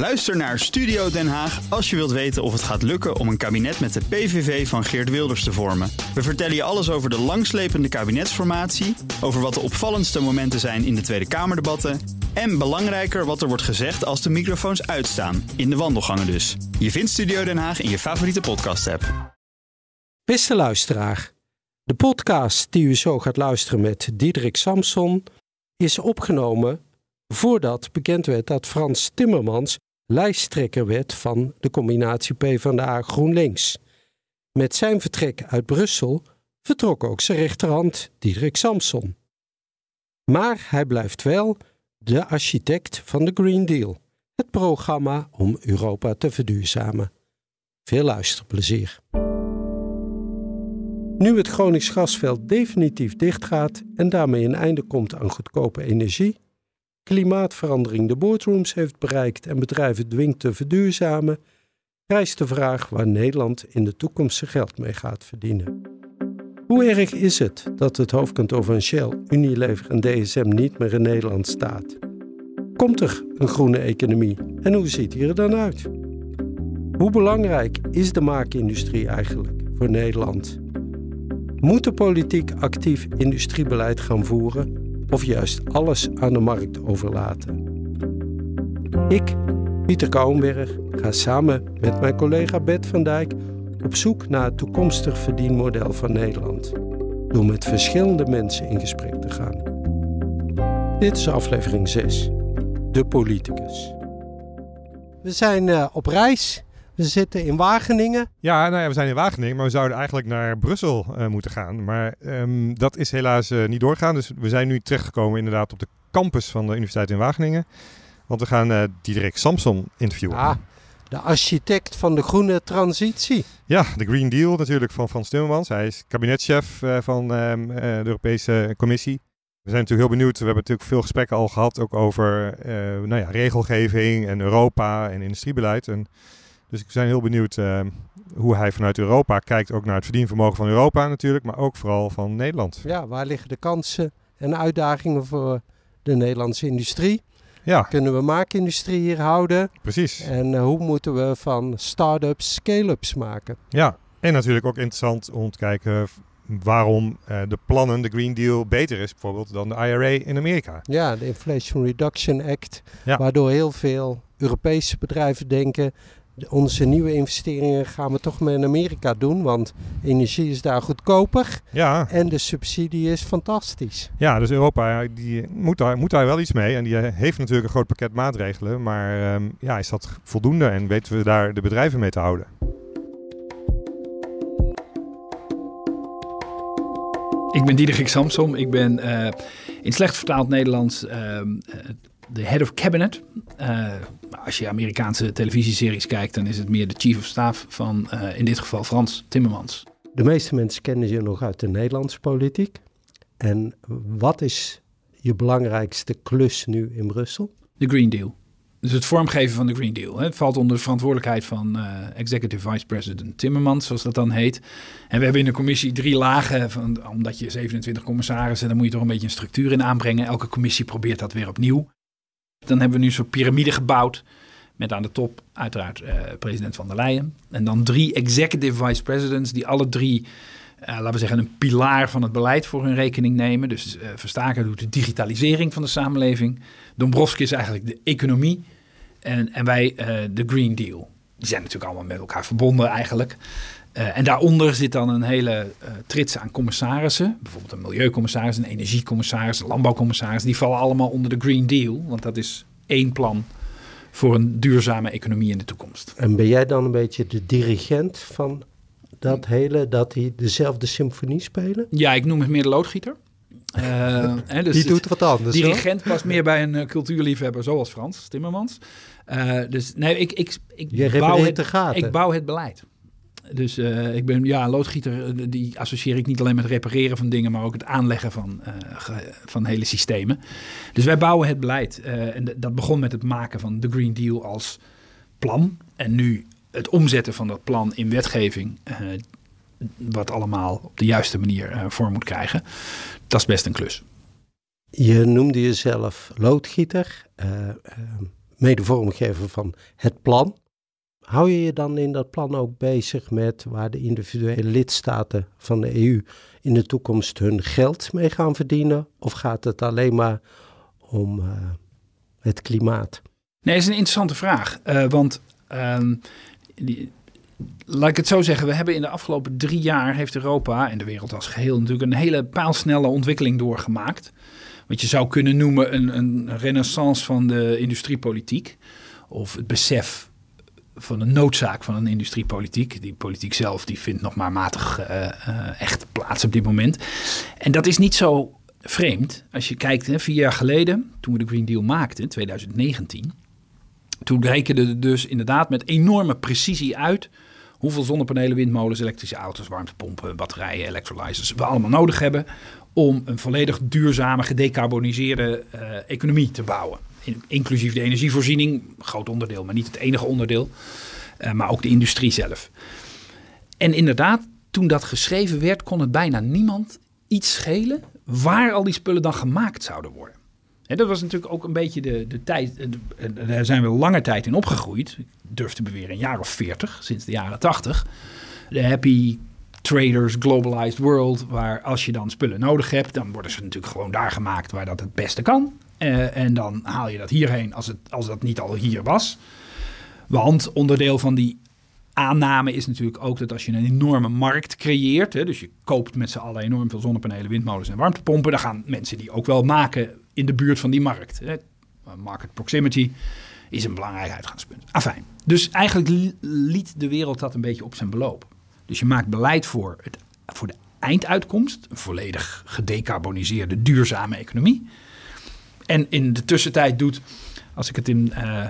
Luister naar Studio Den Haag als je wilt weten of het gaat lukken om een kabinet met de PVV van Geert Wilders te vormen. We vertellen je alles over de langslepende kabinetsformatie, over wat de opvallendste momenten zijn in de Tweede Kamerdebatten en belangrijker wat er wordt gezegd als de microfoons uitstaan, in de wandelgangen dus. Je vindt Studio Den Haag in je favoriete podcast-app. Beste luisteraar, de podcast die u zo gaat luisteren met Diederik Samson is opgenomen voordat bekend werd dat Frans Timmermans lijsttrekker werd van de combinatie PvdA GroenLinks. Met zijn vertrek uit Brussel vertrok ook zijn rechterhand Diederik Samson. Maar hij blijft wel de architect van de Green Deal, het programma om Europa te verduurzamen. Veel luisterplezier. Nu het Gronings gasveld definitief dichtgaat en daarmee een einde komt aan goedkope energie, klimaatverandering de boardrooms heeft bereikt en bedrijven dwingt te verduurzamen, rijst de vraag waar Nederland in de toekomst zijn geld mee gaat verdienen. Hoe erg is het dat het hoofdkantoor van Shell, Unilever en DSM niet meer in Nederland staat? Komt er een groene economie en hoe ziet die er dan uit? Hoe belangrijk is de maakindustrie eigenlijk voor Nederland? Moet de politiek actief industriebeleid gaan voeren of juist alles aan de markt overlaten? Ik, Pieter Kouwenberg, ga samen met mijn collega Bert van Dijk op zoek naar het toekomstig verdienmodel van Nederland. Door met verschillende mensen in gesprek te gaan. Dit is aflevering 6. De politicus. We zijn uh, op reis. We zitten in Wageningen. Ja, nou ja, we zijn in Wageningen, maar we zouden eigenlijk naar Brussel uh, moeten gaan. Maar um, dat is helaas uh, niet doorgaan. Dus we zijn nu terechtgekomen inderdaad op de campus van de Universiteit in Wageningen. Want we gaan uh, Diederik Samson interviewen. Ah, de architect van de groene transitie. Ja, de Green Deal natuurlijk van Frans Timmermans. Hij is kabinetchef van um, de Europese Commissie. We zijn natuurlijk heel benieuwd. We hebben natuurlijk veel gesprekken al gehad ook over nou ja, regelgeving en Europa en industriebeleid. En dus ik ben heel benieuwd uh, hoe hij vanuit Europa kijkt, ook naar het verdienvermogen van Europa natuurlijk, maar ook vooral van Nederland. Ja, waar liggen de kansen en uitdagingen voor de Nederlandse industrie? Ja. Kunnen we maakindustrie hier houden? Precies. En uh, hoe moeten we van start-ups scale-ups maken? Ja, en natuurlijk ook interessant om te kijken waarom uh, de plannen, de Green Deal, beter is bijvoorbeeld dan de IRA in Amerika. Ja, de Inflation Reduction Act, ja. waardoor heel veel Europese bedrijven denken onze nieuwe investeringen gaan we toch maar in Amerika doen, want energie is daar goedkoper ja. en de subsidie is fantastisch. Ja, dus Europa die moet, daar, moet daar wel iets mee en die heeft natuurlijk een groot pakket maatregelen, maar um, ja, is dat voldoende en weten we daar de bedrijven mee te houden? Ik ben Diederik Samsom. Ik ben uh, in slecht vertaald Nederlands uh, de head of cabinet. Uh, als je Amerikaanse televisieseries kijkt, dan is het meer de chief of staff van uh, in dit geval Frans Timmermans. De meeste mensen kennen je nog uit de Nederlandse politiek. En wat is je belangrijkste klus nu in Brussel? De Green Deal. Dus het vormgeven van de Green Deal. Hè. Het valt onder de verantwoordelijkheid van uh, Executive Vice President Timmermans, zoals dat dan heet. En we hebben in de commissie drie lagen, van, omdat je 27 commissarissen, dan moet je toch een beetje een structuur in aanbrengen. Elke commissie probeert dat weer opnieuw. Dan hebben we nu zo'n piramide gebouwd. Met aan de top uiteraard uh, president van der Leyen. En dan drie executive vice presidents die alle drie, uh, laten we zeggen, een pilaar van het beleid voor hun rekening nemen. Dus uh, Verstaken doet de digitalisering van de samenleving. Dombrovski is eigenlijk de economie. En, en wij de Green Deal. Die zijn natuurlijk allemaal met elkaar verbonden eigenlijk. Uh, en daaronder zit dan een hele uh, trits aan commissarissen. Bijvoorbeeld een milieucommissaris, een energiecommissaris, een landbouwcommissaris. Die vallen allemaal onder de Green Deal. Want dat is één plan voor een duurzame economie in de toekomst. En ben jij dan een beetje de dirigent van dat hele, dat die dezelfde symfonie spelen? Ja, ik noem het meer de loodgieter. Uh, hè, dus die doet wat anders. Dirigent past meer bij een cultuurliefhebber zoals Frans Timmermans. Uh, dus nee, ik, ik, ik, bouw het, ik bouw het beleid. Dus uh, ik ben ja, loodgieter, die associeer ik niet alleen met repareren van dingen, maar ook het aanleggen van, uh, van hele systemen. Dus wij bouwen het beleid. En dat begon met het maken van de Green Deal als plan. En nu het omzetten van dat plan in wetgeving, wat allemaal op de juiste manier vorm moet krijgen. Dat is best een klus. Je noemde jezelf loodgieter mede vormgever van het plan. Hou je je dan in dat plan ook bezig met waar de individuele lidstaten van de EU in de toekomst hun geld mee gaan verdienen? Of gaat het alleen maar om uh, het klimaat? Nee, dat is een interessante vraag. Uh, want uh, die, laat ik het zo zeggen, we hebben in de afgelopen drie jaar heeft Europa en de wereld als geheel natuurlijk een hele paalsnelle ontwikkeling doorgemaakt. Wat je zou kunnen noemen een, een renaissance van de industriepolitiek. Of het besef van de noodzaak van een industriepolitiek. Die politiek zelf die vindt nog maar matig uh, uh, echt plaats op dit moment. En dat is niet zo vreemd. Als je kijkt, hè, vier jaar geleden, toen we de Green Deal maakten, 2019. Toen rekende dus inderdaad met enorme precisie uit hoeveel zonnepanelen, windmolens, elektrische auto's, warmtepompen, batterijen, electrolyzers we allemaal nodig hebben om een volledig duurzame, gedecarboniseerde uh, economie te bouwen. In, inclusief de energievoorziening, groot onderdeel, maar niet het enige onderdeel, uh, maar ook de industrie zelf. En inderdaad, toen dat geschreven werd, kon het bijna niemand iets schelen waar al die spullen dan gemaakt zouden worden. En dat was natuurlijk ook een beetje de, de tijd. De, daar zijn we lange tijd in opgegroeid. Ik durf te beweren een jaar of veertig, sinds de jaren tachtig. De happy traders, globalized world, waar als je dan spullen nodig hebt, dan worden ze natuurlijk gewoon daar gemaakt waar dat het beste kan. Uh, en dan haal je dat hierheen als, het, als dat niet al hier was. Want onderdeel van die aanname is natuurlijk ook dat als je een enorme markt creëert, hè, dus je koopt met z'n allen enorm veel zonnepanelen, windmolens en warmtepompen, dan gaan mensen die ook wel maken in de buurt van die markt. Hè. Market proximity is een belangrijk uitgangspunt. Afijn. Dus eigenlijk liet de wereld dat een beetje op zijn beloop. Dus je maakt beleid voor, het, voor de einduitkomst, een volledig gedecarboniseerde, duurzame economie. En in de tussentijd doet, als ik het in uh,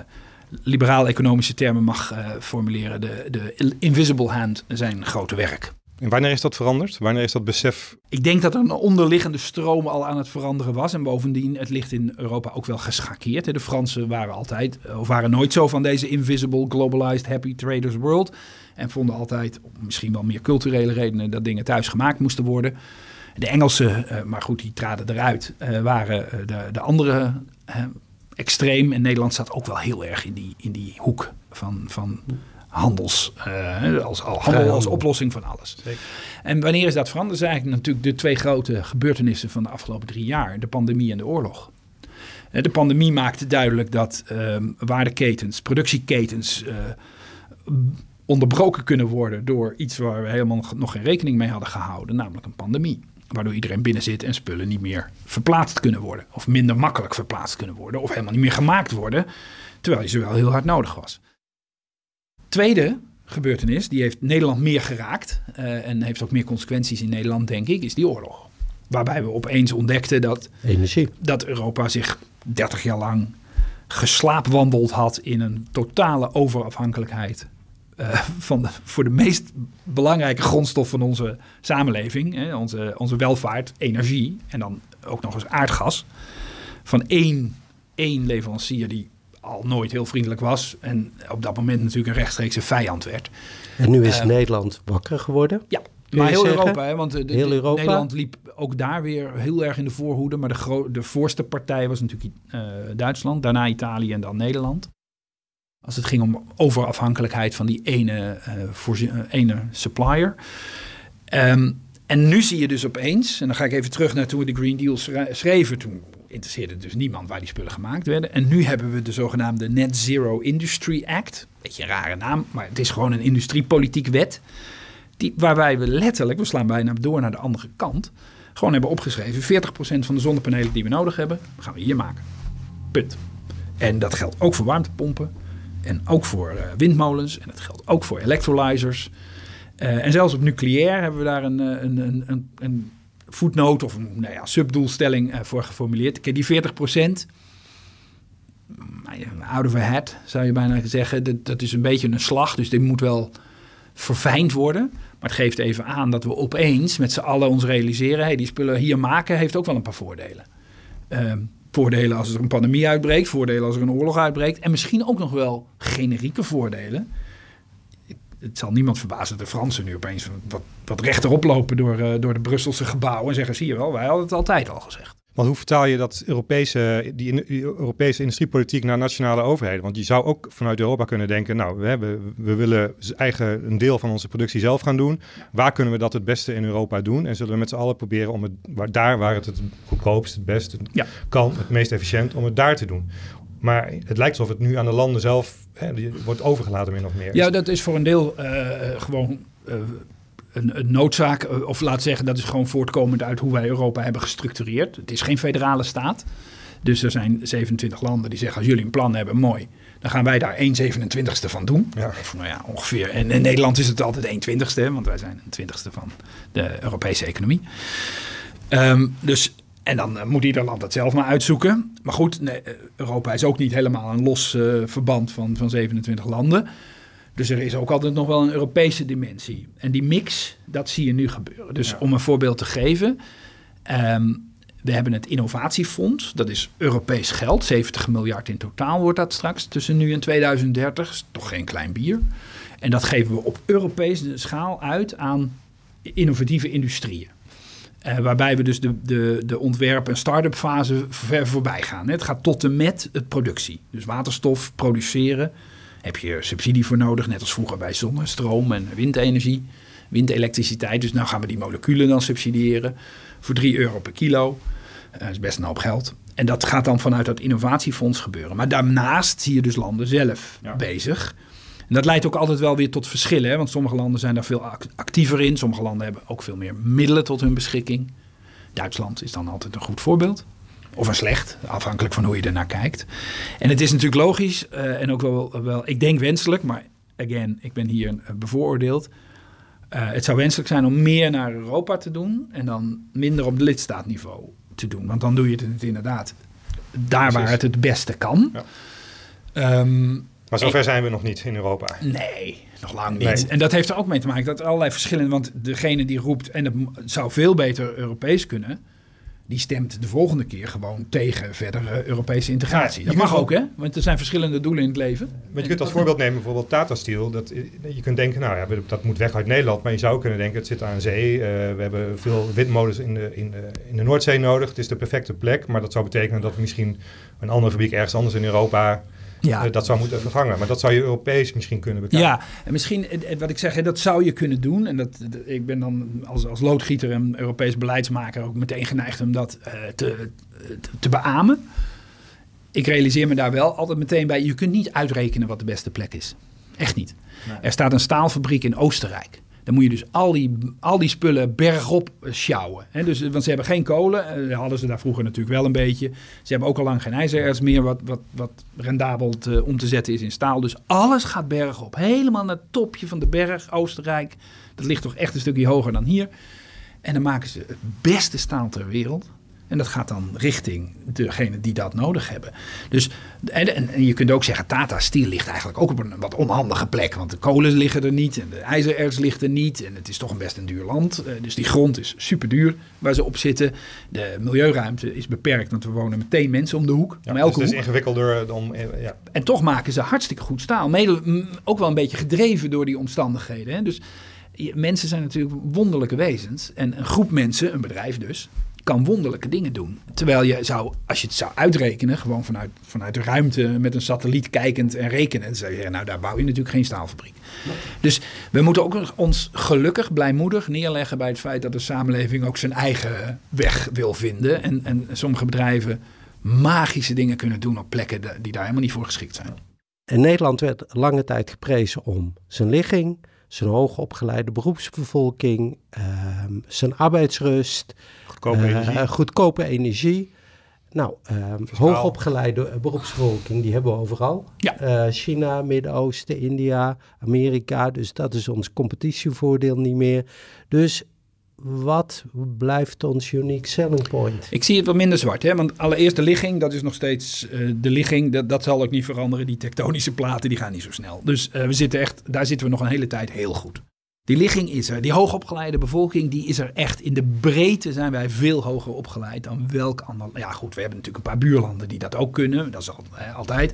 liberaal-economische termen mag uh, formuleren, de, de invisible hand zijn grote werk. En wanneer is dat veranderd? Wanneer is dat besef? Ik denk dat er een onderliggende stroom al aan het veranderen was. En bovendien, het ligt in Europa ook wel geschakeerd. De Fransen waren altijd, of waren nooit zo van deze invisible, globalized, happy traders world. En vonden altijd, misschien wel meer culturele redenen, dat dingen thuis gemaakt moesten worden. De Engelsen, uh, maar goed, die traden eruit, uh, waren de, de andere extreem. En Nederland staat ook wel heel erg in die, in die hoek van, van handels, als, handel als oplossing van alles. Zeker. En wanneer is dat veranderd? Dat zijn eigenlijk natuurlijk de twee grote gebeurtenissen van de afgelopen drie jaar. De pandemie en de oorlog. De pandemie maakte duidelijk dat um, waardeketens, productieketens onderbroken kunnen worden door iets waar we helemaal nog geen rekening mee hadden gehouden, namelijk een pandemie. Waardoor iedereen binnen zit en spullen niet meer verplaatst kunnen worden. Of minder makkelijk verplaatst kunnen worden. Of helemaal niet meer gemaakt worden. Terwijl je ze wel heel hard nodig was. Tweede gebeurtenis, die heeft Nederland meer geraakt. Uh, en heeft ook meer consequenties in Nederland, denk ik, is die oorlog. Waarbij we opeens ontdekten dat, Energie. dat Europa zich 30 jaar lang geslaapwandeld had in een totale overafhankelijkheid uh, van de, voor de meest belangrijke grondstof van onze samenleving, hè, onze, onze welvaart, energie en dan ook nog eens aardgas, van één, één leverancier die al nooit heel vriendelijk was en op dat moment natuurlijk een rechtstreekse vijand werd. En nu is uh, Nederland wakker geworden? Ja, maar heel zeggen? Europa, hè, want de, de, heel Europa? Nederland liep ook daar weer heel erg in de voorhoede, maar de, de voorste partij was natuurlijk uh, Duitsland, daarna Italië en dan Nederland. Als het ging om overafhankelijkheid van die ene, uh, ene supplier. Um, en nu zie je dus opeens, en dan ga ik even terug naar toen we de Green Deal schreven. Toen interesseerde dus niemand waar die spullen gemaakt werden. En nu hebben we de zogenaamde Net Zero Industry Act. Beetje een rare naam, maar het is gewoon een industriepolitiek wet. Die, waarbij we letterlijk, we slaan bijna door naar de andere kant, gewoon hebben opgeschreven: 40% van de zonnepanelen die we nodig hebben, gaan we hier maken. Punt. En dat geldt ook voor warmtepompen. En ook voor uh, windmolens. En dat geldt ook voor electrolyzers. Uh, en zelfs op nucleair hebben we daar een, een, een, een, een voetnoot of een nou ja, subdoelstelling voor geformuleerd. Kijk, die 40 procent, out of a hat zou je bijna zeggen, dat, dat is een beetje een slag. Dus dit moet wel verfijnd worden. Maar het geeft even aan dat we opeens met z'n allen ons realiseren... Hey, die spullen hier maken heeft ook wel een paar voordelen. Uh, Voordelen als er een pandemie uitbreekt, voordelen als er een oorlog uitbreekt. En misschien ook nog wel generieke voordelen. Het zal niemand verbazen dat de Fransen nu opeens wat, wat rechterop lopen door, uh, door de Brusselse gebouwen. En zeggen: zie je wel, wij hadden het altijd al gezegd. Want hoe vertaal je dat Europese, die, die, Europese industriepolitiek naar nationale overheden? Want je zou ook vanuit Europa kunnen denken, nou, we, hebben, we willen eigen een deel van onze productie zelf gaan doen. Waar kunnen we dat het beste in Europa doen? En zullen we met z'n allen proberen om het waar, daar waar het het goedkoopst, het beste ja. kan, het meest efficiënt, om het daar te doen. Maar het lijkt alsof het nu aan de landen zelf hè, wordt overgelaten min of meer. Ja, dat is voor een deel uh, gewoon uh, een, een, noodzaak. Uh, of laat zeggen, dat is gewoon voortkomend uit hoe wij Europa hebben gestructureerd. Het is geen federale staat. Dus er zijn 27 landen die zeggen, als jullie een plan hebben, mooi. Dan gaan wij daar 1 27ste van doen. Ja. Of nou ja, ongeveer. En in Nederland is het altijd 1 20ste, want wij zijn een 20ste van de Europese economie. Um, dus en dan uh, moet ieder land dat zelf maar uitzoeken. Maar goed, nee, Europa is ook niet helemaal een los uh, verband van, van 27 landen. Dus er is ook altijd nog wel een Europese dimensie. En die mix, dat zie je nu gebeuren. Dus om een voorbeeld te geven. Um, we hebben het innovatiefonds, dat is Europees geld. 70 miljard in totaal wordt dat straks tussen nu en 2030. Is toch geen klein bier. En dat geven we op Europese schaal uit aan innovatieve industrieën. Uh, waarbij we dus de, de, de ontwerp- en start-up fase ver voorbij gaan. Het gaat tot en met het productie. Dus waterstof produceren. Heb je subsidie voor nodig, net als vroeger bij zonnestroom en windenergie, windelektriciteit. Dus nu gaan we die moleculen dan subsidiëren voor 3 euro per kilo. Dat is best een hoop geld. En dat gaat dan vanuit dat innovatiefonds gebeuren. Maar daarnaast zie je dus landen zelf ja. bezig en dat leidt ook altijd wel weer tot verschillen. Hè? Want sommige landen zijn daar veel actiever in. Sommige landen hebben ook veel meer middelen tot hun beschikking. Duitsland is dan altijd een goed voorbeeld. Of een slecht, afhankelijk van hoe je ernaar kijkt. En het is natuurlijk logisch uh, en ook wel, wel, ik denk wenselijk, maar again, ik ben hier bevooroordeeld. Uh, het zou wenselijk zijn om meer naar Europa te doen en dan minder op lidstaatniveau te doen. Want dan doe je het inderdaad daar Precies. waar het het beste kan. Ja. Um, maar zover zijn we nog niet in Europa. Nee, nog lang niet. Nee. En dat heeft er ook mee te maken dat er allerlei verschillen... want degene die roept, en het zou veel beter Europees kunnen... die stemt de volgende keer gewoon tegen verdere Europese integratie. Ja, dat mag ook, hè? Want er zijn verschillende doelen in het leven. Want je kunt als voorbeeld nemen bijvoorbeeld Tata Steel. Dat, je kunt denken, nou ja, dat moet weg uit Nederland. Maar je zou kunnen denken, het zit aan zee. Uh, we hebben veel windmolens in de, in, de, in de Noordzee nodig. Het is de perfecte plek. Maar dat zou betekenen dat we misschien een andere fabriek ergens anders in Europa ja. Uh, dat zou moeten vervangen. Maar dat zou je Europees misschien kunnen bekijken. Ja, en misschien, wat ik zeg, dat zou je kunnen doen. En dat, ik ben dan als, als loodgieter en Europees beleidsmaker ook meteen geneigd om dat uh, te, te beamen. Ik realiseer me daar wel altijd meteen bij, je kunt niet uitrekenen wat de beste plek is. Echt niet. Nee. Er staat een staalfabriek in Oostenrijk. Dan moet je dus al die, al die spullen bergop sjouwen. Dus, want ze hebben geen kolen. Dat hadden ze daar vroeger natuurlijk wel een beetje. Ze hebben ook al lang geen ijzererts meer, wat, wat, wat rendabel om te zetten is in staal. Dus alles gaat bergop. Helemaal naar het topje van de berg, Oostenrijk. Dat ligt toch echt een stukje hoger dan hier. En dan maken ze het beste staal ter wereld. En dat gaat dan richting degene die dat nodig hebben. Dus, en, en, je kunt ook zeggen, Tata Steel ligt eigenlijk ook op een wat onhandige plek. Want de kolen liggen er niet en de ijzererts ligt er niet. En het is toch een best een duur land. Eh, dus die grond is super duur waar ze op zitten. De milieuruimte is beperkt, want we wonen meteen mensen om de hoek. Ja, elke dus het is ingewikkelder dan... Eh, ja. En toch maken ze hartstikke goed staal. Mede, ook wel een beetje gedreven door die omstandigheden. Hè? Dus mensen zijn natuurlijk wonderlijke wezens. En een groep mensen, een bedrijf dus, kan wonderlijke dingen doen. Terwijl je zou, als je het zou uitrekenen, gewoon vanuit, vanuit de ruimte met een satelliet kijkend en rekenen, zou je nou daar bouw je natuurlijk geen staalfabriek. Dus we moeten ook ons gelukkig, blijmoedig neerleggen bij het feit dat de samenleving ook zijn eigen weg wil vinden. En, en sommige bedrijven magische dingen kunnen doen op plekken die daar helemaal niet voor geschikt zijn. En Nederland werd lange tijd geprezen om zijn ligging, zijn hoogopgeleide beroepsbevolking, uh, zijn arbeidsrust, goedkope uh, energie. goedkope energie. Nou, uh, hoogopgeleide beroepsbevolking, die hebben we overal. Ja. Uh, China, Midden-Oosten, India, Amerika. Dus dat is ons competitievoordeel niet meer. Dus wat blijft ons unique selling point? Ik zie het wat minder zwart. Hè? Want allereerst de ligging, dat is nog steeds uh, de ligging. Dat, dat zal ook niet veranderen. Die tektonische platen, die gaan niet zo snel. Dus uh, we zitten echt, daar zitten we nog een hele tijd heel goed. Die ligging is er. Die hoogopgeleide bevolking, die is er echt. In de breedte zijn wij veel hoger opgeleid dan welk ander... Ja goed, we hebben natuurlijk een paar buurlanden die dat ook kunnen. Dat is altijd.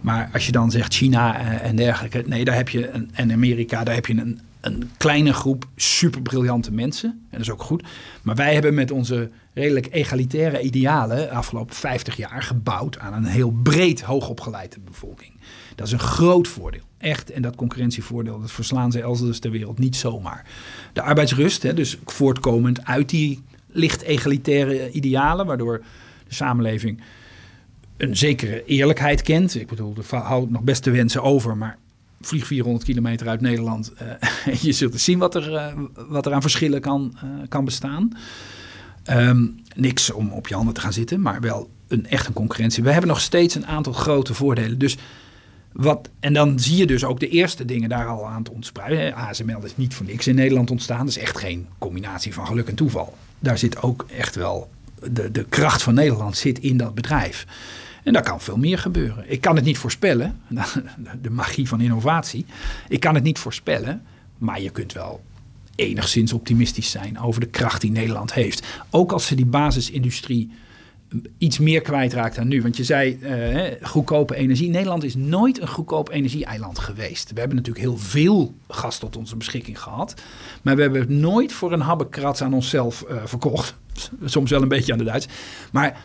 Maar als je dan zegt China en dergelijke... Nee, daar heb je... Een, en Amerika, daar heb je een een kleine groep superbriljante mensen. En dat is ook goed. Maar wij hebben met onze redelijk egalitaire idealen de afgelopen 50 jaar gebouwd aan een heel breed hoogopgeleide bevolking. Dat is een groot voordeel. Echt. En dat concurrentievoordeel, dat verslaan ze elders ter wereld niet zomaar. De arbeidsrust, hè, dus voortkomend uit die licht egalitaire idealen, waardoor de samenleving een zekere eerlijkheid kent. Ik bedoel, er houdt nog best te wensen over, maar vlieg 400 kilometer uit Nederland. Uh, je zult zien wat er, uh, wat er aan verschillen kan, uh, kan bestaan. Um, niks om op je handen te gaan zitten, maar wel een echt een concurrentie. We hebben nog steeds een aantal grote voordelen. Dus wat, en dan zie je dus ook de eerste dingen daar al aan te ontspreiden. ASML is niet voor niks in Nederland ontstaan. Dat is echt geen combinatie van geluk en toeval. Daar zit ook echt wel de, de kracht van Nederland zit in dat bedrijf. En daar kan veel meer gebeuren. Ik kan het niet voorspellen, de magie van innovatie. Ik kan het niet voorspellen, maar je kunt wel enigszins optimistisch zijn over de kracht die Nederland heeft. Ook als ze die basisindustrie iets meer kwijtraakt dan nu. Want je zei uh, goedkope energie. Nederland is nooit een goedkoop energie-eiland geweest. We hebben natuurlijk heel veel gas tot onze beschikking gehad. Maar we hebben het nooit voor een habbekrats aan onszelf uh, verkocht. Soms wel een beetje aan de Duits. Maar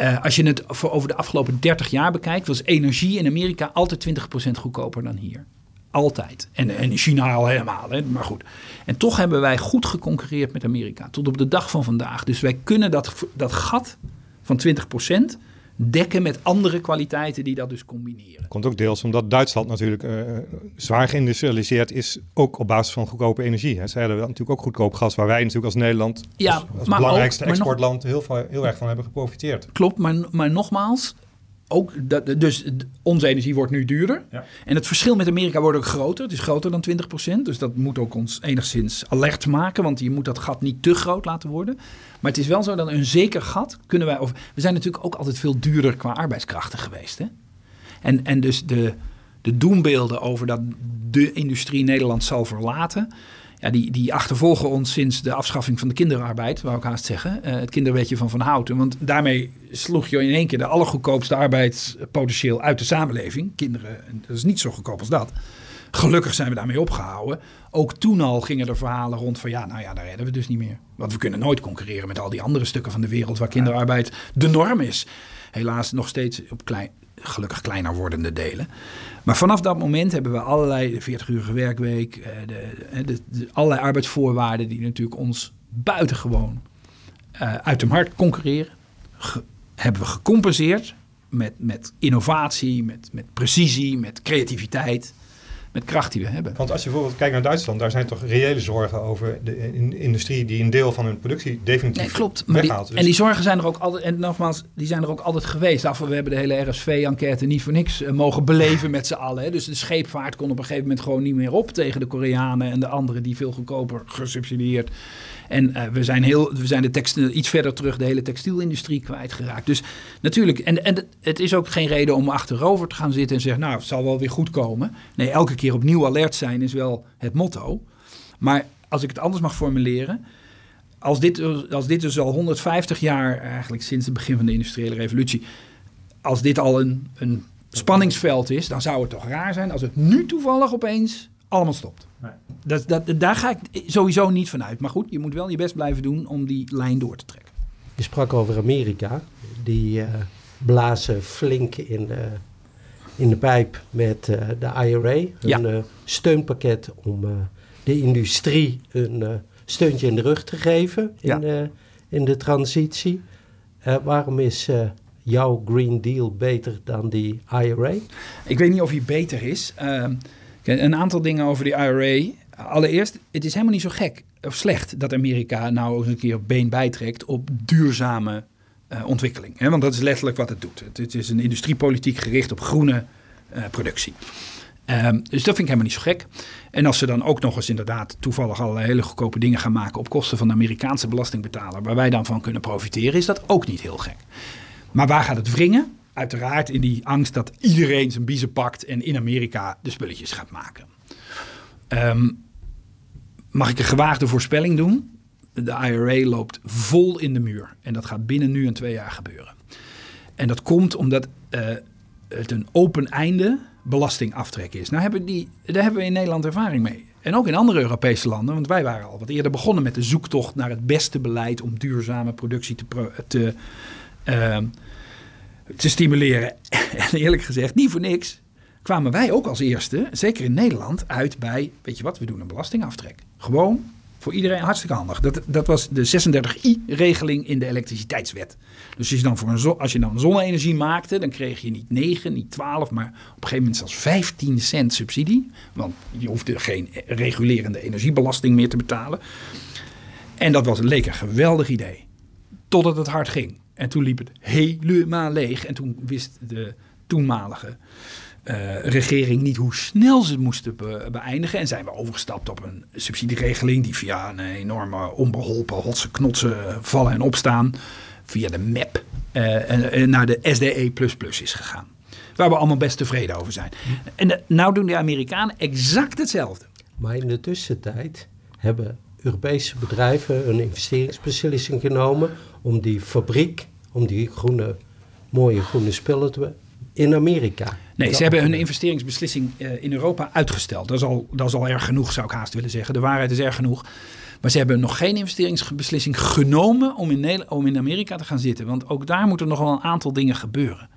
uh, als je het voor over de afgelopen 30 jaar bekijkt, was energie in Amerika altijd 20% goedkoper dan hier. Altijd. En, en in China al helemaal. Hè? Maar goed. En toch hebben wij goed geconcurreerd met Amerika. Tot op de dag van vandaag. Dus wij kunnen dat, dat gat van 20% dekken met andere kwaliteiten die dat dus combineren. Komt ook deels omdat Duitsland natuurlijk uh, zwaar geïndustrialiseerd is, ook op basis van goedkope energie. Hè. Ze hebben natuurlijk ook goedkoop gas, waar wij natuurlijk als Nederland, ja, als, als belangrijkste ook, exportland, nog, heel, heel erg van hebben geprofiteerd. Klopt, maar, maar nogmaals, ook dat, dus onze energie wordt nu duurder. Ja. En het verschil met Amerika wordt ook groter. Het is groter dan 20%. Dus dat moet ook ons enigszins alert maken. Want je moet dat gat niet te groot laten worden. Maar het is wel zo dat een zeker gat kunnen wij. Of, we zijn natuurlijk ook altijd veel duurder qua arbeidskrachten geweest. Hè? En, en dus de, de doembeelden over dat de industrie Nederland zal verlaten ja, die, die achtervolgen ons sinds de afschaffing van de kinderarbeid, wou ik haast zeggen. Uh, het kinderwetje van Van Houten. Want daarmee sloeg je in één keer de allergoedkoopste arbeidspotentieel uit de samenleving. Kinderen, dat is niet zo goedkoop als dat. Gelukkig zijn we daarmee opgehouden. Ook toen al gingen er verhalen rond van ja, nou ja, daar redden we dus niet meer. Want we kunnen nooit concurreren met al die andere stukken van de wereld waar kinderarbeid de norm is. Helaas nog steeds op klein, gelukkig kleiner wordende delen. Maar vanaf dat moment hebben we allerlei, de 40-urige werkweek, eh, de, de, de, allerlei arbeidsvoorwaarden die natuurlijk ons buitengewoon uh, uit de markt concurreren, hebben we gecompenseerd met, met innovatie, met, met precisie, met creativiteit met kracht die we hebben. Want als je bijvoorbeeld kijkt naar Duitsland, daar zijn toch reële zorgen over de industrie die een deel van hun productie definitief nee, klopt. weghaalt. Die, dus- En die zorgen zijn er ook altijd, en nogmaals, die zijn er ook altijd geweest. Af, we hebben de hele RSV-enquête niet voor niks uh, mogen beleven met z'n allen. Hè. Dus de scheepvaart kon op een gegeven moment gewoon niet meer op tegen de Koreanen en de anderen die veel goedkoper gesubsidieerd en uh, we zijn, heel, we zijn de textiel, iets verder terug de hele textielindustrie kwijtgeraakt. Dus natuurlijk, en, en het is ook geen reden om achterover te gaan zitten en zeggen, nou, het zal wel weer goed komen. Nee, elke keer opnieuw alert zijn is wel het motto. Maar als ik het anders mag formuleren, als dit, als dit dus al 150 jaar, eigenlijk sinds het begin van de industriële revolutie, als dit al een, een spanningsveld is, dan zou het toch raar zijn als het nu toevallig opeens allemaal stopt. Nee. Dat, dat, daar ga ik sowieso niet van uit. Maar goed, je moet wel je best blijven doen om die lijn door te trekken. Je sprak over Amerika. Die uh, blazen flink in de, in de pijp met uh, de IRA. Een ja. uh, steunpakket om de industrie een steuntje in de rug te geven in, ja. in de transitie. waarom is jouw Green Deal beter dan die IRA? Ik weet niet of hij beter is. Ehm, een aantal dingen over die IRA. Allereerst, het is helemaal niet zo gek of slecht dat Amerika nou eens een keer been bijtrekt op duurzame uh, ontwikkeling. Want dat is letterlijk wat het doet. Het, is een industriepolitiek gericht op groene uh, productie. Um, dus dat vind ik helemaal niet zo gek. En als ze dan ook nog eens inderdaad toevallig allerlei hele goedkope dingen gaan maken op kosten van de Amerikaanse belastingbetaler, waar wij dan van kunnen profiteren, is dat ook niet heel gek. Maar waar gaat het wringen? Uiteraard in die angst dat iedereen zijn biezen pakt en in Amerika de spulletjes gaat maken. Um, mag ik een gewaagde voorspelling doen? De IRA loopt vol in de muur. En dat gaat binnen nu en twee jaar gebeuren. En dat komt omdat uh, het een open einde belastingaftrek is. Nou, hebben die, daar hebben we in Nederland ervaring mee. En ook in andere Europese landen, want wij waren al wat eerder begonnen met de zoektocht naar het beste beleid om duurzame productie te, te, uh, te stimuleren. En eerlijk gezegd, niet voor niks kwamen wij ook als eerste, zeker in Nederland, uit bij, weet je wat, we doen een belastingaftrek. Gewoon voor iedereen hartstikke handig. Dat, dat was de 36i-regeling in de elektriciteitswet. Dus als je, dan voor als je dan zonne-energie maakte, dan kreeg je niet 9, niet 12, maar op een gegeven moment zelfs 15 cent subsidie. Want je hoefde geen regulerende energiebelasting meer te betalen. En dat was, leek een geweldig idee. Totdat het hard ging. En toen liep het helemaal leeg. En toen wist de toenmalige uh, regering niet hoe snel ze het moesten beëindigen. En zijn we overgestapt op een subsidieregeling die via een enorme onbeholpen hotse knotsen vallen en opstaan. Via de MEP uh, naar de SDE is gegaan. Waar we allemaal best tevreden over zijn. En de, nou doen de Amerikanen exact hetzelfde. Maar in de tussentijd hebben Europese bedrijven een investeringsbeslissing genomen om die fabriek, om die groene, mooie groene spullen te in Amerika. Nee, ze hebben hun investeringsbeslissing uh, in Europa uitgesteld. Dat is, al, dat is al erg genoeg, zou ik haast willen zeggen. De waarheid is erg genoeg. Maar ze hebben nog geen investeringsbeslissing genomen om in, om in Amerika te gaan zitten. Want ook daar moeten nog wel een aantal dingen gebeuren.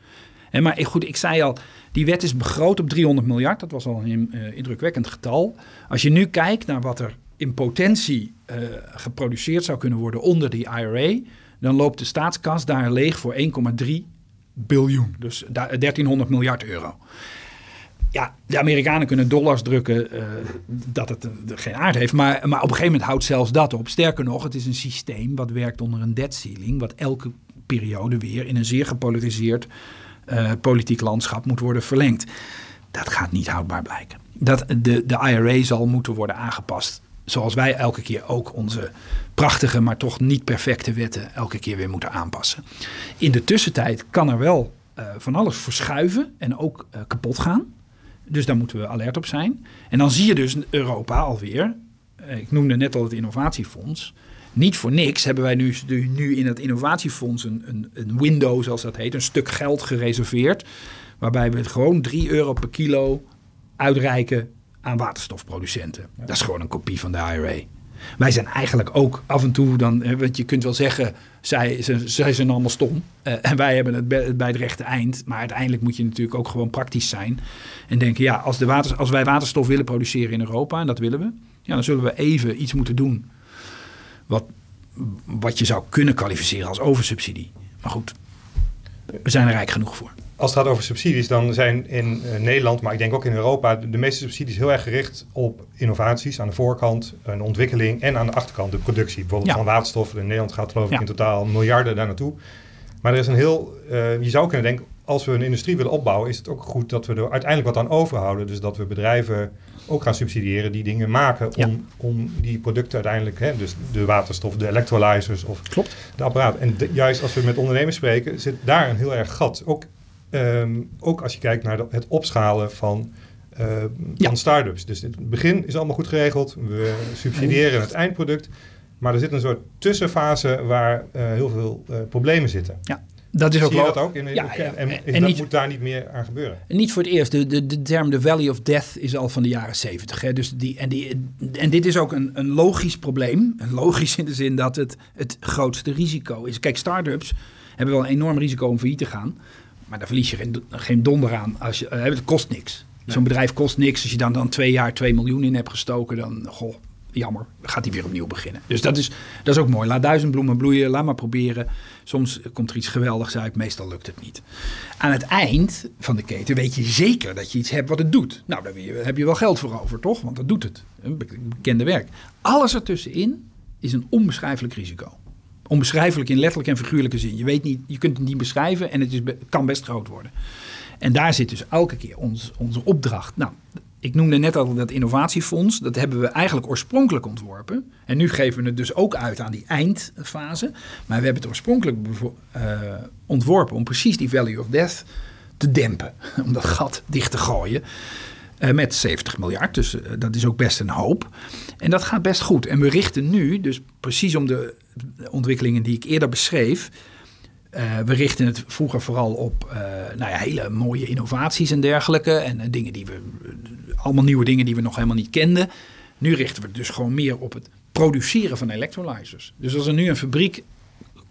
En maar goed, ik zei al, die wet is begroot op 300 miljard. Dat was al een uh, indrukwekkend getal. Als je nu kijkt naar wat er in potentie uh, geproduceerd zou kunnen worden onder die IRA, dan loopt de staatskas daar leeg voor 1,3 biljoen. Dus 1300 miljard euro. Ja, de Amerikanen kunnen dollars drukken uh, dat het geen aard heeft. Maar, maar op een gegeven moment houdt zelfs dat op. Sterker nog, het is een systeem wat werkt onder een debt ceiling. Wat elke periode weer in een zeer gepolariseerd politiek landschap moet worden verlengd. Dat gaat niet houdbaar blijken. Dat, de, de IRA zal moeten worden aangepast zoals wij elke keer ook onze prachtige, maar toch niet perfecte wetten elke keer weer moeten aanpassen. In de tussentijd kan er wel uh, van alles verschuiven en ook uh, kapot gaan. Dus daar moeten we alert op zijn. En dan zie je dus Europa alweer. Uh, ik noemde net al het innovatiefonds. Niet voor niks hebben wij nu, nu in het innovatiefonds een, een, een window, zoals dat heet, een stuk geld gereserveerd. Waarbij we gewoon 3 euro per kilo uitreiken aan waterstofproducenten. Dat is gewoon een kopie van de IRA. Wij zijn eigenlijk ook af en toe dan, want je kunt wel zeggen, zij, zij zijn allemaal stom. Uh, en wij hebben het bij, bij het rechte eind. Maar uiteindelijk moet je natuurlijk ook gewoon praktisch zijn. En denken, ja, als, de water, als wij waterstof willen produceren in Europa, en dat willen we, ja, dan zullen we even iets moeten doen. Wat, wat je zou kunnen kwalificeren als oversubsidie. Maar goed, we zijn er rijk genoeg voor. Als het gaat over subsidies, dan zijn in uh, Nederland, maar ik denk ook in Europa, de, de, meeste subsidies heel erg gericht op innovaties aan de voorkant, een ontwikkeling en aan de achterkant de productie. Bijvoorbeeld Ja. van waterstof. In Nederland gaat geloof ik Ja. in totaal miljarden daar naartoe. Maar er is een heel, eh, je zou kunnen denken, als we een industrie willen opbouwen, is het ook goed dat we er uiteindelijk wat aan overhouden. Dus dat we bedrijven ook gaan subsidiëren die dingen maken om, Ja. om die producten uiteindelijk, hè, dus de waterstof, de electrolyzers of Klopt. de apparaat. En de- juist als we met ondernemers spreken, zit daar een heel erg gat. Ook, ehm, ook als je kijkt naar het opschalen van, Ja. van start-ups. Dus het begin is allemaal goed geregeld. We subsidiëren het eindproduct. Maar er zit een soort tussenfase waar eh, heel veel eh, problemen zitten. Dat is ook Zie je dat ook? In, Ja, ja. En, dat niet- moet daar niet meer aan gebeuren? Niet voor het eerst. De, de, de term de Valley of Death is al van de jaren zeventig. Dus die, en, die, en dit is ook een, een logisch probleem. Logisch in de zin dat het het grootste risico is. Kijk, start-ups hebben wel een enorm risico om failliet te gaan. Maar daar verlies je geen, geen donder aan. Als je, eh, het kost niks. Zo'n bedrijf kost niks. Als je dan, dan twee jaar 2 miljoen in hebt gestoken, dan goh, jammer, gaat hij weer opnieuw beginnen. Dus dat is, dat is ook mooi. Laat duizend bloemen bloeien, laat maar proberen. Soms komt er iets geweldigs uit, meestal lukt het niet. Aan het eind van de keten weet je zeker dat je iets hebt wat het doet. Nou, daar heb je wel geld voor over, toch? Want dat doet het. Bekende werk. Alles ertussenin is een onbeschrijfelijk risico. Onbeschrijfelijk in letterlijk en figuurlijke zin. Je, weet niet, je kunt het niet beschrijven en het is, kan best groot worden. En daar zit dus elke keer ons, onze opdracht. Nou, ik noemde net al dat innovatiefonds. Dat hebben we eigenlijk oorspronkelijk ontworpen. En nu geven we het dus ook uit aan die eindfase. Maar we hebben het oorspronkelijk eh, ontworpen om precies die value of death te dempen. Om dat gat dicht te gooien. Eh, met 70 miljard, dus eh, dat is ook best een hoop. En dat gaat best goed. En we richten nu, dus precies om de ontwikkelingen die ik eerder beschreef, Uh, we richten het vroeger vooral op nou ja, hele mooie innovaties en dergelijke. En dingen die we, allemaal nieuwe dingen die we nog helemaal niet kenden. Nu richten we het dus gewoon meer op het produceren van electrolyzers. Dus als er nu een fabriek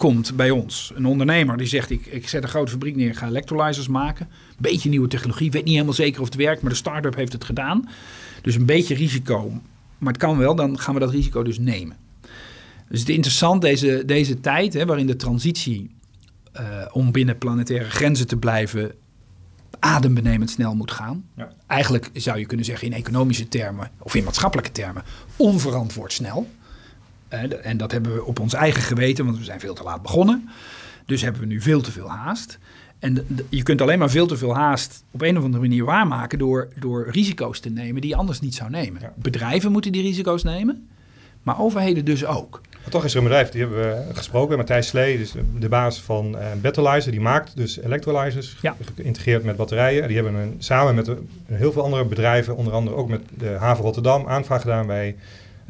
komt bij ons, een ondernemer die zegt: ik, ik zet een grote fabriek neer, ik ga electrolyzers maken. Beetje nieuwe technologie, weet niet helemaal zeker of het werkt, maar de start-up heeft het gedaan. Dus een beetje risico, maar het kan wel, dan gaan we dat risico dus nemen. Dus het is interessant, deze, deze tijd hè, waarin de transitie uh, om binnen planetaire grenzen te blijven adembenemend snel moet gaan. Ja. Eigenlijk zou je kunnen zeggen in economische termen of in maatschappelijke termen onverantwoord snel. En dat hebben we op ons eigen geweten, want we zijn veel te laat begonnen. Dus hebben we nu veel te veel haast. En je kunt alleen maar veel te veel haast op een of andere manier waarmaken door, door risico's te nemen die je anders niet zou nemen. Ja. Bedrijven moeten die risico's nemen, maar overheden dus ook. Maar toch is er een bedrijf, die hebben we gesproken, Matthijs Slee, dus de baas van uh, Battleizer, die maakt dus electrolyzers, ja. geïntegreerd met batterijen. Die hebben een, samen met heel veel andere bedrijven, onder andere ook met de haven Rotterdam, aanvraag gedaan bij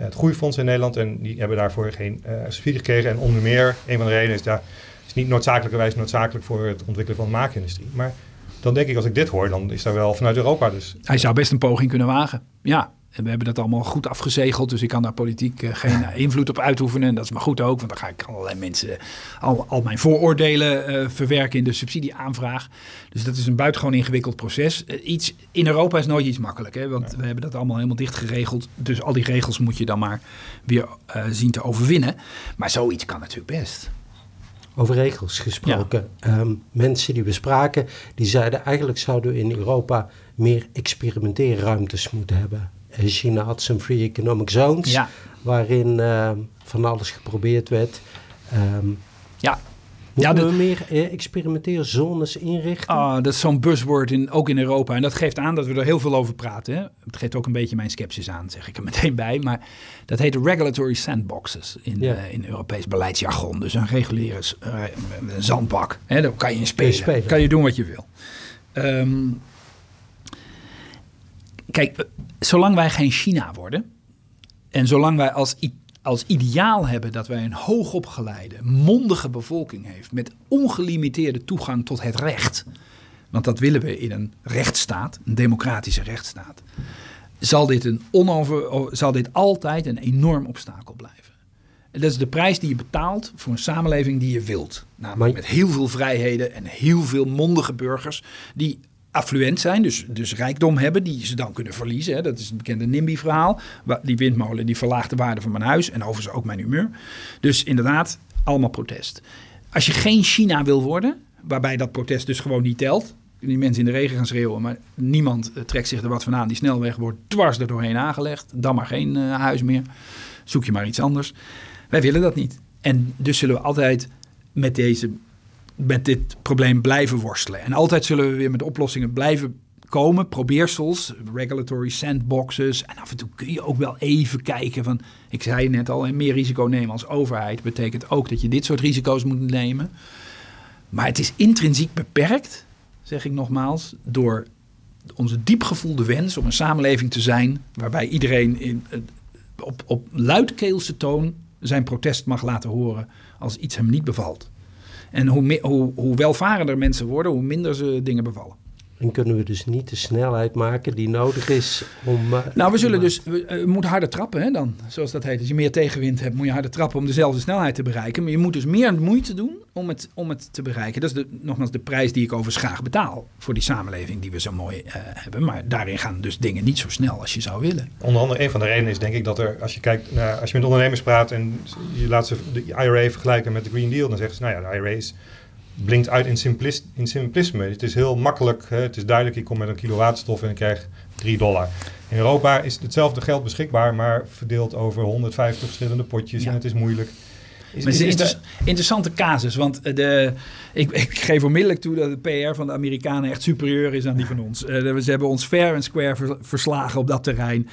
het Groeifonds in Nederland. En die hebben daarvoor geen uh, subsidie gekregen. En onder meer, een van de redenen is dat is niet noodzakelijkerwijs noodzakelijk voor het ontwikkelen van de maakindustrie. Maar dan denk ik, als ik dit hoor, dan is daar wel vanuit Europa dus... Hij zou best een poging kunnen wagen, ja. En we hebben dat allemaal goed afgezegeld, dus ik kan daar politiek uh, geen uh, invloed op uitoefenen. En dat is maar goed ook, want dan ga ik allerlei mensen al, al mijn vooroordelen uh, verwerken in de subsidieaanvraag. Dus dat is een buitengewoon ingewikkeld proces. iets, in Europa is nooit iets makkelijk, hè, want ja. we hebben dat allemaal helemaal dicht geregeld. Dus al die regels moet je dan maar weer zien te overwinnen. Maar zoiets kan natuurlijk best. Over regels gesproken. Ja. Um, mensen die we spraken, die zeiden eigenlijk zouden we in Europa meer experimenteerruimtes moeten hebben. China had zijn Free Economic Zones, ja. waarin uh, van alles geprobeerd werd. Um, ja. Moeten ja, de, we meer eh, experimenteerzones inrichten? Ah, dat is zo'n buzzword, in, ook in Europa. En dat geeft aan dat we er heel veel over praten. Hè? Het geeft ook een beetje mijn sceptisch aan, zeg ik er meteen bij. Maar dat heet regulatory sandboxes in, ja. uh, in Europees beleidsjargon. Dus een reguliere uh, zandbak. Hè? Daar kan je in spelen. Kan je, spelen. kan je doen wat je wil. Um, kijk, zolang wij geen China worden en zolang wij als, als ideaal hebben dat wij een hoogopgeleide, mondige bevolking heeft met ongelimiteerde toegang tot het recht, want dat willen we in een rechtsstaat, een democratische rechtsstaat, zal dit, een onover, zal dit altijd een enorm obstakel blijven. En dat is de prijs die je betaalt voor een samenleving die je wilt. Namelijk met heel veel vrijheden en heel veel mondige burgers die affluent zijn, dus, dus rijkdom hebben, die ze dan kunnen verliezen. Hè. Dat is het bekende NIMBY-verhaal. Die windmolen die verlaagt de waarde van mijn huis en overigens ook mijn humeur. Dus inderdaad, allemaal protest. Als je geen China wil worden, waarbij dat protest dus gewoon niet telt, die mensen in de regen gaan schreeuwen, maar niemand uh, trekt zich er wat van aan. Die snelweg wordt dwars er doorheen aangelegd. Dan maar geen uh, huis meer. Zoek je maar iets anders. Wij willen dat niet. En dus zullen we altijd met deze met dit probleem blijven worstelen. En altijd zullen we weer met oplossingen blijven komen, probeersels, regulatory sandboxes. En af en toe kun je ook wel even kijken van, ik zei net al, meer risico nemen als overheid betekent ook dat je dit soort risico's moet nemen. Maar het is intrinsiek beperkt, zeg ik nogmaals, door onze diepgevoelde wens om een samenleving te zijn waarbij iedereen in, op, op luidkeelse toon zijn protest mag laten horen als iets hem niet bevalt. En hoe, hoe, hoe welvarender mensen worden, hoe minder ze dingen bevallen. En kunnen we dus niet de snelheid maken die nodig is om. Uh, nou, we zullen dus. We, uh, moeten harder trappen, hè, dan. Zoals dat heet. Als je meer tegenwind hebt, moet je harder trappen om dezelfde snelheid te bereiken. Maar je moet dus meer moeite doen om het, om het te bereiken. Dat is de, nogmaals de prijs die ik overigens graag betaal. Voor die samenleving die we zo mooi uh, hebben. Maar daarin gaan dus dingen niet zo snel als je zou willen. Onder andere, een van de redenen is denk ik dat er. Als je kijkt naar. Als je met ondernemers praat en je laat ze de IRA vergelijken met de Green Deal. Dan zeggen ze, nou ja, de IRA is blinkt uit in, in simplisme. Het is heel makkelijk, hè? het is duidelijk, ik kom met een kilo waterstof en ik krijg 3 dollar. In Europa is hetzelfde geld beschikbaar, maar verdeeld over 150 verschillende potjes ja. en het is moeilijk. Is, maar het is een inter interessante casus, want de, ik, ik, geef onmiddellijk toe dat de PR van de Amerikanen echt superieur is aan die van ons. Uh, ze hebben ons fair en square verslagen op dat terrein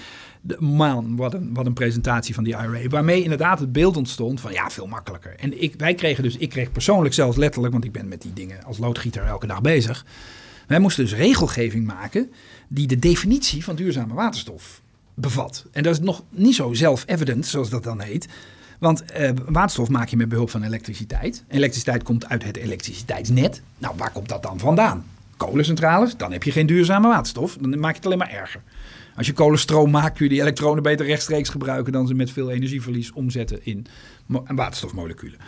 man, wat een, wat een presentatie van die IRA. Waarmee inderdaad het beeld ontstond van ja, veel makkelijker. En ik, wij kregen dus, ik kreeg persoonlijk zelfs letterlijk, want ik ben met die dingen als loodgieter elke dag bezig. Wij moesten dus regelgeving maken die de definitie van duurzame waterstof bevat. En dat is nog niet zo self-evident, zoals dat dan heet. Want uh, waterstof maak je met behulp van elektriciteit. Elektriciteit komt uit het elektriciteitsnet. Nou, waar komt dat dan vandaan? Kolencentrales, dan heb je geen duurzame waterstof. Dan maak je het alleen maar erger. Als je kolenstroom maakt, kun je die elektronen beter rechtstreeks gebruiken dan ze met veel energieverlies omzetten in waterstofmoleculen.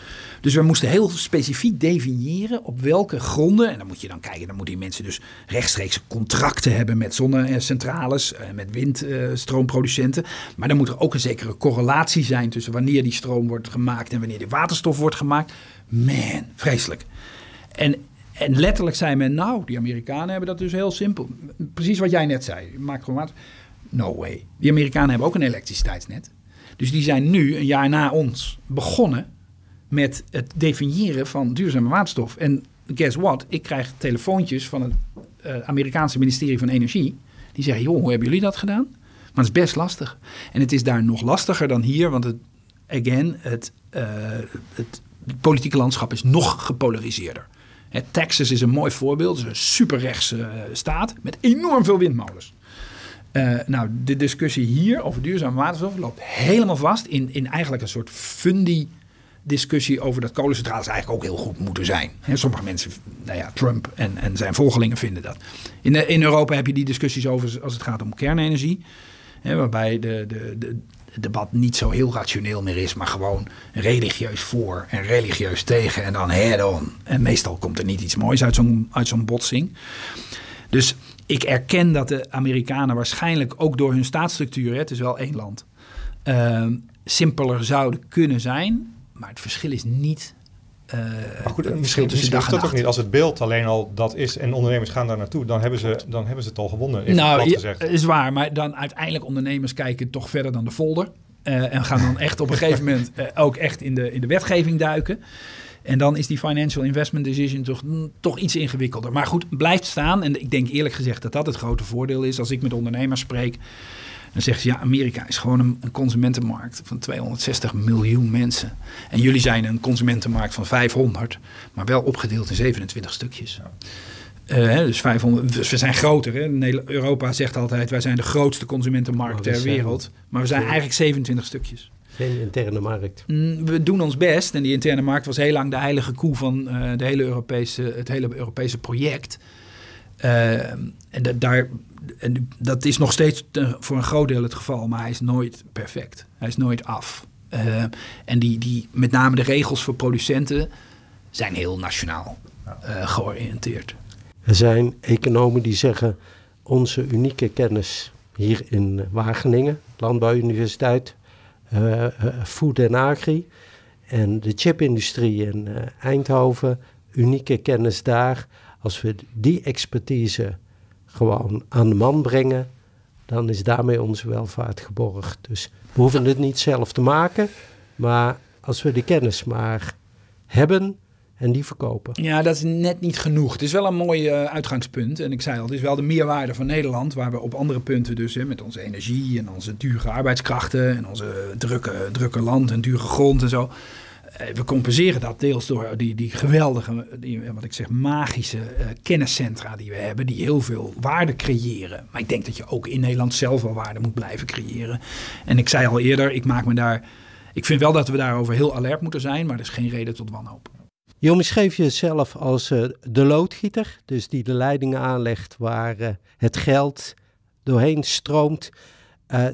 Dus we moesten heel specifiek definiëren op welke gronden. En dan moet je dan kijken, dan moeten die mensen dus rechtstreeks contracten hebben met zonnecentrales, eh, met windstroompproducenten. Maar dan moet er ook een zekere correlatie zijn tussen wanneer die stroom wordt gemaakt en wanneer die waterstof wordt gemaakt. Man, vreselijk. En en letterlijk zei men, nou, die Amerikanen hebben dat dus heel simpel. Precies wat jij net zei. Maak gewoon wat. No way. Die Amerikanen hebben ook een elektriciteitsnet. Dus die zijn nu, een jaar na ons, begonnen met het definiëren van duurzame waterstof. En guess what? Ik krijg telefoontjes van het uh, Amerikaanse ministerie van Energie. Die zeggen, joh, hoe hebben jullie dat gedaan? Maar het is best lastig. En het is daar nog lastiger dan hier, want het, again, het, uh, het politieke landschap is nog gepolariseerder. Texas is een mooi voorbeeld. Het is een superrechtse uh, staat met enorm veel windmolens. Uh, nou, de discussie hier over duurzame waterstof loopt helemaal vast in, in eigenlijk een soort fundi discussie over dat kolencentrales eigenlijk ook heel goed moeten zijn. Sommige mensen, nou ja, Trump en, en zijn volgelingen vinden dat. In, de, in Europa heb je die discussies over als het gaat om kernenergie. waarbij de, de, de, debat niet zo heel rationeel meer is, maar gewoon religieus voor en religieus tegen en dan head-on. En meestal komt er niet iets moois uit zo'n, uit zo'n botsing. Dus ik erken dat de Amerikanen waarschijnlijk ook door hun staatsstructuur, het is wel één land, uh, simpeler zouden kunnen zijn. Maar het verschil is niet uh, maar goed, het verschil tussen dag en dat toch niet. Als het beeld alleen al dat is en ondernemers gaan daar naartoe, dan hebben ze, dan hebben ze het al gewonnen. Nou, ja, is waar. Maar dan uiteindelijk ondernemers kijken toch verder dan de folder. Uh, en gaan dan echt op een gegeven moment uh, ook echt in de, in de wetgeving duiken. En dan is die financial investment decision toch, mm, toch iets ingewikkelder. Maar goed, blijft staan. En ik denk eerlijk gezegd dat dat het grote voordeel is. Als ik met ondernemers spreek, dan zeggen ze ja, Amerika is gewoon een, een, consumentenmarkt van 260 miljoen mensen. En jullie zijn een consumentenmarkt van 500, maar wel opgedeeld in 27 stukjes. Uh, dus, 500, dus we zijn groter. Hè? Europa zegt altijd: wij zijn de grootste consumentenmarkt ter wereld. Maar we zijn eigenlijk 27 stukjes. Geen interne markt. Mm, we doen ons best. En die interne markt was heel lang de heilige koe van uh, de hele Europese, het hele Europese project. Uh, en daar, en dat is nog steeds voor een groot deel het geval, maar hij is nooit perfect. Hij is nooit af. Uh, en die, die, met name de regels voor producenten zijn heel nationaal uh, georiënteerd. Er zijn economen die zeggen onze unieke kennis hier in Wageningen, Landbouwuniversiteit, Food en Agri en de chipindustrie in Eindhoven, unieke kennis daar. Als we die expertise gewoon aan de man brengen, dan is daarmee onze welvaart geborgd. Dus we hoeven het niet zelf te maken, maar als we die kennis maar hebben en die verkopen. Ja, dat is net niet genoeg. Het is wel een mooi uh, uitgangspunt. En ik zei al, het is wel de meerwaarde van Nederland, waar we op andere punten dus, hè, met onze energie en onze dure arbeidskrachten en onze drukke, drukke land en dure grond en zo eh, we compenseren dat deels door die, die geweldige, die, wat ik zeg, magische uh, kenniscentra die we hebben, die heel veel waarde creëren. Maar ik denk dat je ook in Nederland zelf wel waarde moet blijven creëren. En ik zei al eerder, ik maak me daar. Ik vind wel dat we daarover heel alert moeten zijn, maar er is geen reden tot wanhoop. Je omschreef jezelf als uh, de loodgieter, dus die de leidingen aanlegt waar het geld doorheen stroomt.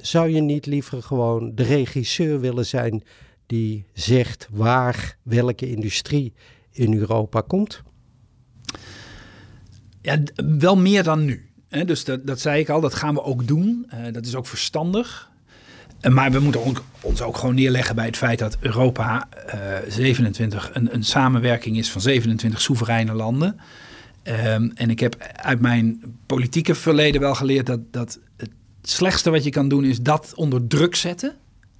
zou je niet liever gewoon de regisseur willen zijn die zegt waar welke industrie in Europa komt? Ja, wel meer dan nu. Hè? Dus dat, dat zei ik al, dat gaan we ook doen. Dat is ook verstandig. Uh, maar we moeten ons ook gewoon neerleggen bij het feit dat Europa uh, eh, 27 een, een, samenwerking is van 27 soevereine landen. Um, en ik heb uit mijn politieke verleden wel geleerd dat, dat het slechtste wat je kan doen is dat onder druk zetten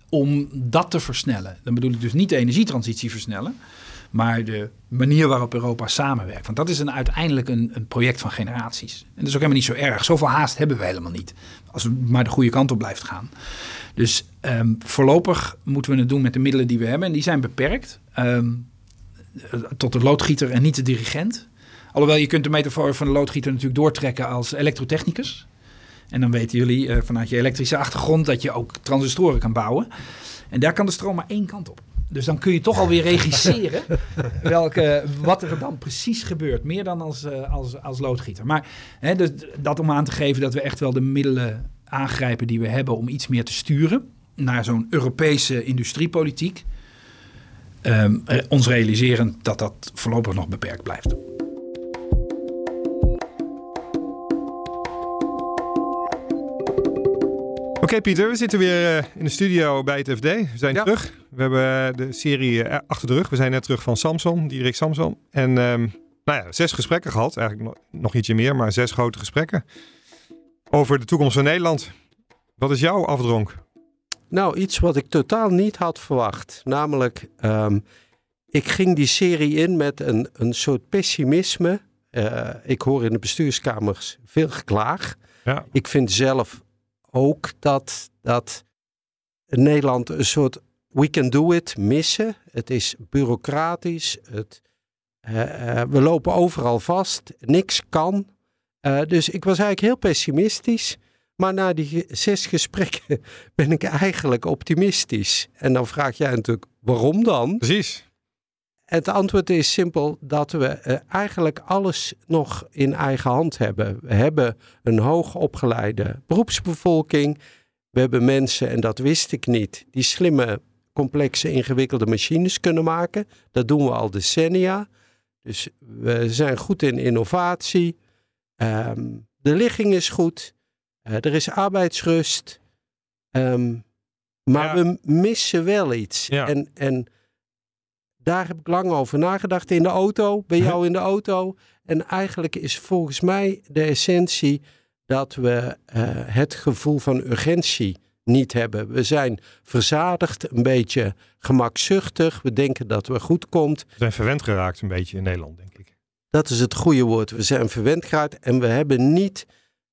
om dat te versnellen. Dan bedoel ik dus niet de energietransitie versnellen, maar de manier waarop Europa samenwerkt. Want dat is een, uiteindelijk een, een project van generaties. En dat is ook helemaal niet zo erg. Zoveel haast hebben we helemaal niet. Als we maar de goede kant op blijft gaan. Dus um, voorlopig moeten we het doen met de middelen die we hebben. En die zijn beperkt. Um, tot de loodgieter en niet de dirigent. Alhoewel je kunt de metafoor van de loodgieter natuurlijk doortrekken als elektrotechnicus. En dan weten jullie uh, vanuit je elektrische achtergrond dat je ook transistoren kan bouwen. En daar kan de stroom maar één kant op. Dus dan kun je toch alweer regisseren welke, wat er dan precies gebeurt. Meer dan als, uh, als, als loodgieter. Maar hè, dus dat om aan te geven dat we echt wel de middelen aangrijpen die we hebben om iets meer te sturen naar zo'n Europese industriepolitiek. Um, ons realiseren dat dat voorlopig nog beperkt blijft. Oké Pieter, we zitten weer uh, in de studio bij het FD. We zijn terug. We hebben de serie uh, achter de rug. We zijn net terug van Samson, Diederik Samson. En um, nou ja, zes gesprekken gehad. Eigenlijk nog, nog ietsje meer, maar zes grote gesprekken. Over de toekomst van Nederland. Wat is jouw afdronk? Nou, iets wat ik totaal niet had verwacht. Namelijk, um, ik ging die serie in met een, een soort pessimisme. Uh, ik hoor in de bestuurskamers veel geklaag. Ja. Ik vind zelf ook dat, dat Nederland een soort we can do it missen. Het is bureaucratisch. Het, uh, uh, we lopen overal vast. Niks kan. Uh, dus ik was eigenlijk heel pessimistisch. Maar na die zes gesprekken ben ik eigenlijk optimistisch. En dan vraag jij natuurlijk, waarom dan? Precies. Het antwoord is simpel dat we uh, eigenlijk alles nog in eigen hand hebben. We hebben een hoogopgeleide beroepsbevolking. We hebben mensen, en dat wist ik niet, die slimme, complexe, ingewikkelde machines kunnen maken. Dat doen we al decennia. Dus we zijn goed in innovatie. Um, de ligging is goed. Uh, er is arbeidsrust. Um, maar ja. we missen wel iets. Ja. En, en daar heb ik lang over nagedacht in de auto, bij jou in de auto. En eigenlijk is volgens mij de essentie dat we uh, het gevoel van urgentie niet hebben. We zijn verzadigd, een beetje gemakzuchtig. We denken dat we goed komt. We zijn verwend geraakt een beetje in Nederland, denk ik. Dat is het goede woord. We zijn verwend geraakt en we hebben niet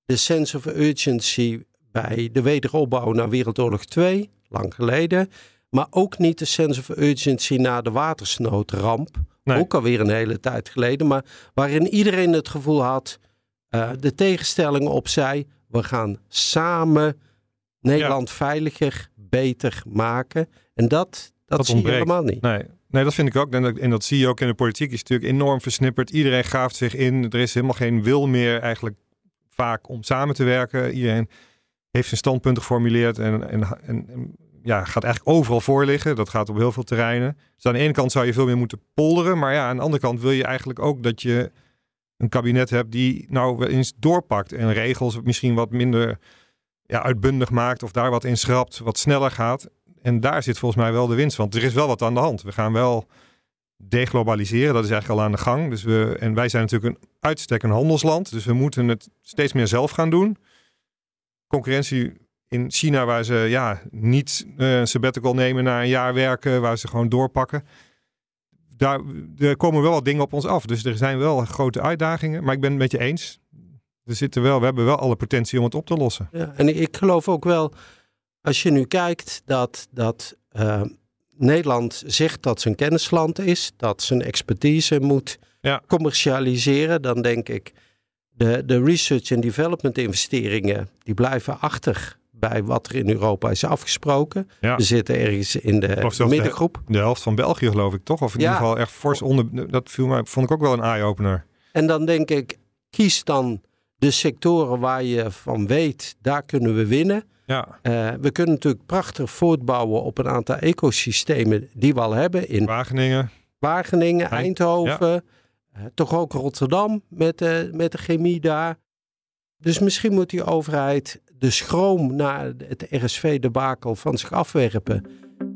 de sense of urgency bij de wederopbouw na Wereldoorlog 2, lang geleden. Maar ook niet de sense of urgency na de watersnoodramp. Nee. Ook alweer een hele tijd geleden. Maar waarin iedereen het gevoel had, uh, de tegenstelling opzij. We gaan samen Nederland ja. veiliger, beter maken. En dat, dat, dat zie ontbreekt. je helemaal niet. Nee. nee, dat vind ik ook. En dat, en dat zie je ook in de politiek. is natuurlijk enorm versnipperd. Iedereen gaaft zich in. Er is helemaal geen wil meer eigenlijk vaak om samen te werken. Iedereen heeft zijn standpunt geformuleerd en, en, en ja, gaat eigenlijk overal voor liggen. Dat gaat op heel veel terreinen. Dus aan de ene kant zou je veel meer moeten polderen. Maar ja, aan de andere kant wil je eigenlijk ook dat je een kabinet hebt die nou eens doorpakt. En regels misschien wat minder ja, uitbundig maakt. Of daar wat in schrapt, wat sneller gaat. En daar zit volgens mij wel de winst. Want er is wel wat aan de hand. We gaan wel deglobaliseren. Dat is eigenlijk al aan de gang. Dus we, en wij zijn natuurlijk een uitstek een handelsland. Dus we moeten het steeds meer zelf gaan doen. Concurrentie in China, waar ze ja, niet uh, een sabbatical nemen na een jaar werken, waar ze gewoon doorpakken. Daar er komen wel wat dingen op ons af. Dus er zijn wel grote uitdagingen. Maar ik ben het met je eens. Er zitten wel, we hebben wel alle potentie om het op te lossen. Ja, en ik geloof ook wel, als je nu kijkt, dat, dat uh, Nederland zegt dat zijn kennisland is, dat zijn expertise moet ja. commercialiseren, dan denk ik, de, de research en development investeringen, die blijven achter bij wat er in Europa is afgesproken. Ja. We zitten ergens in de middengroep. De, de, helft van België geloof ik toch? Of in ja. ieder geval echt fors onder. Dat viel mij, vond ik ook wel een eye-opener. En dan denk ik, kies dan de sectoren waar je van weet, daar kunnen we winnen. Ja. Uh, we kunnen natuurlijk prachtig voortbouwen op een aantal ecosystemen die we al hebben. In Wageningen. Wageningen, Eindhoven. Ja. Uh, toch ook Rotterdam met de, met de chemie daar. Dus misschien moet die overheid de schroom naar het RSV-debakel van zich afwerpen.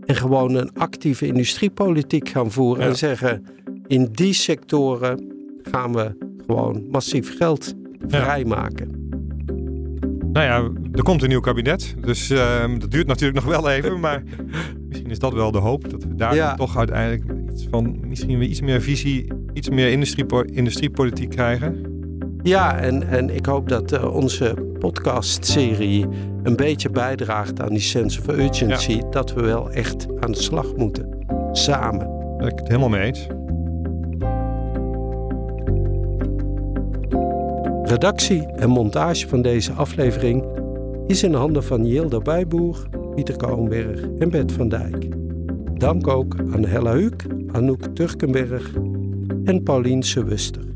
En gewoon een actieve industriepolitiek gaan voeren. Ja. En zeggen, in die sectoren gaan we gewoon massief geld ja. vrijmaken. Nou ja, er komt een nieuw kabinet. Dus uh, dat duurt natuurlijk nog wel even. Maar misschien is dat wel de hoop. Dat we daar ja. toch uiteindelijk iets van, misschien weer iets meer visie, iets meer industrie, industriepolitiek krijgen. Ja, en, en ik hoop dat uh, onze podcastserie een beetje bijdraagt aan die sense of urgency. Ja. Dat we wel echt aan de slag moeten. Samen. Ik het helemaal mee eens. Redactie en montage van deze aflevering is in handen van Jilda Bijboer, Pieter Kouwenberg en Bert van Dijk. Dank ook aan Hella Huuk, Anouk Turkenberg en Paulien Sewuster.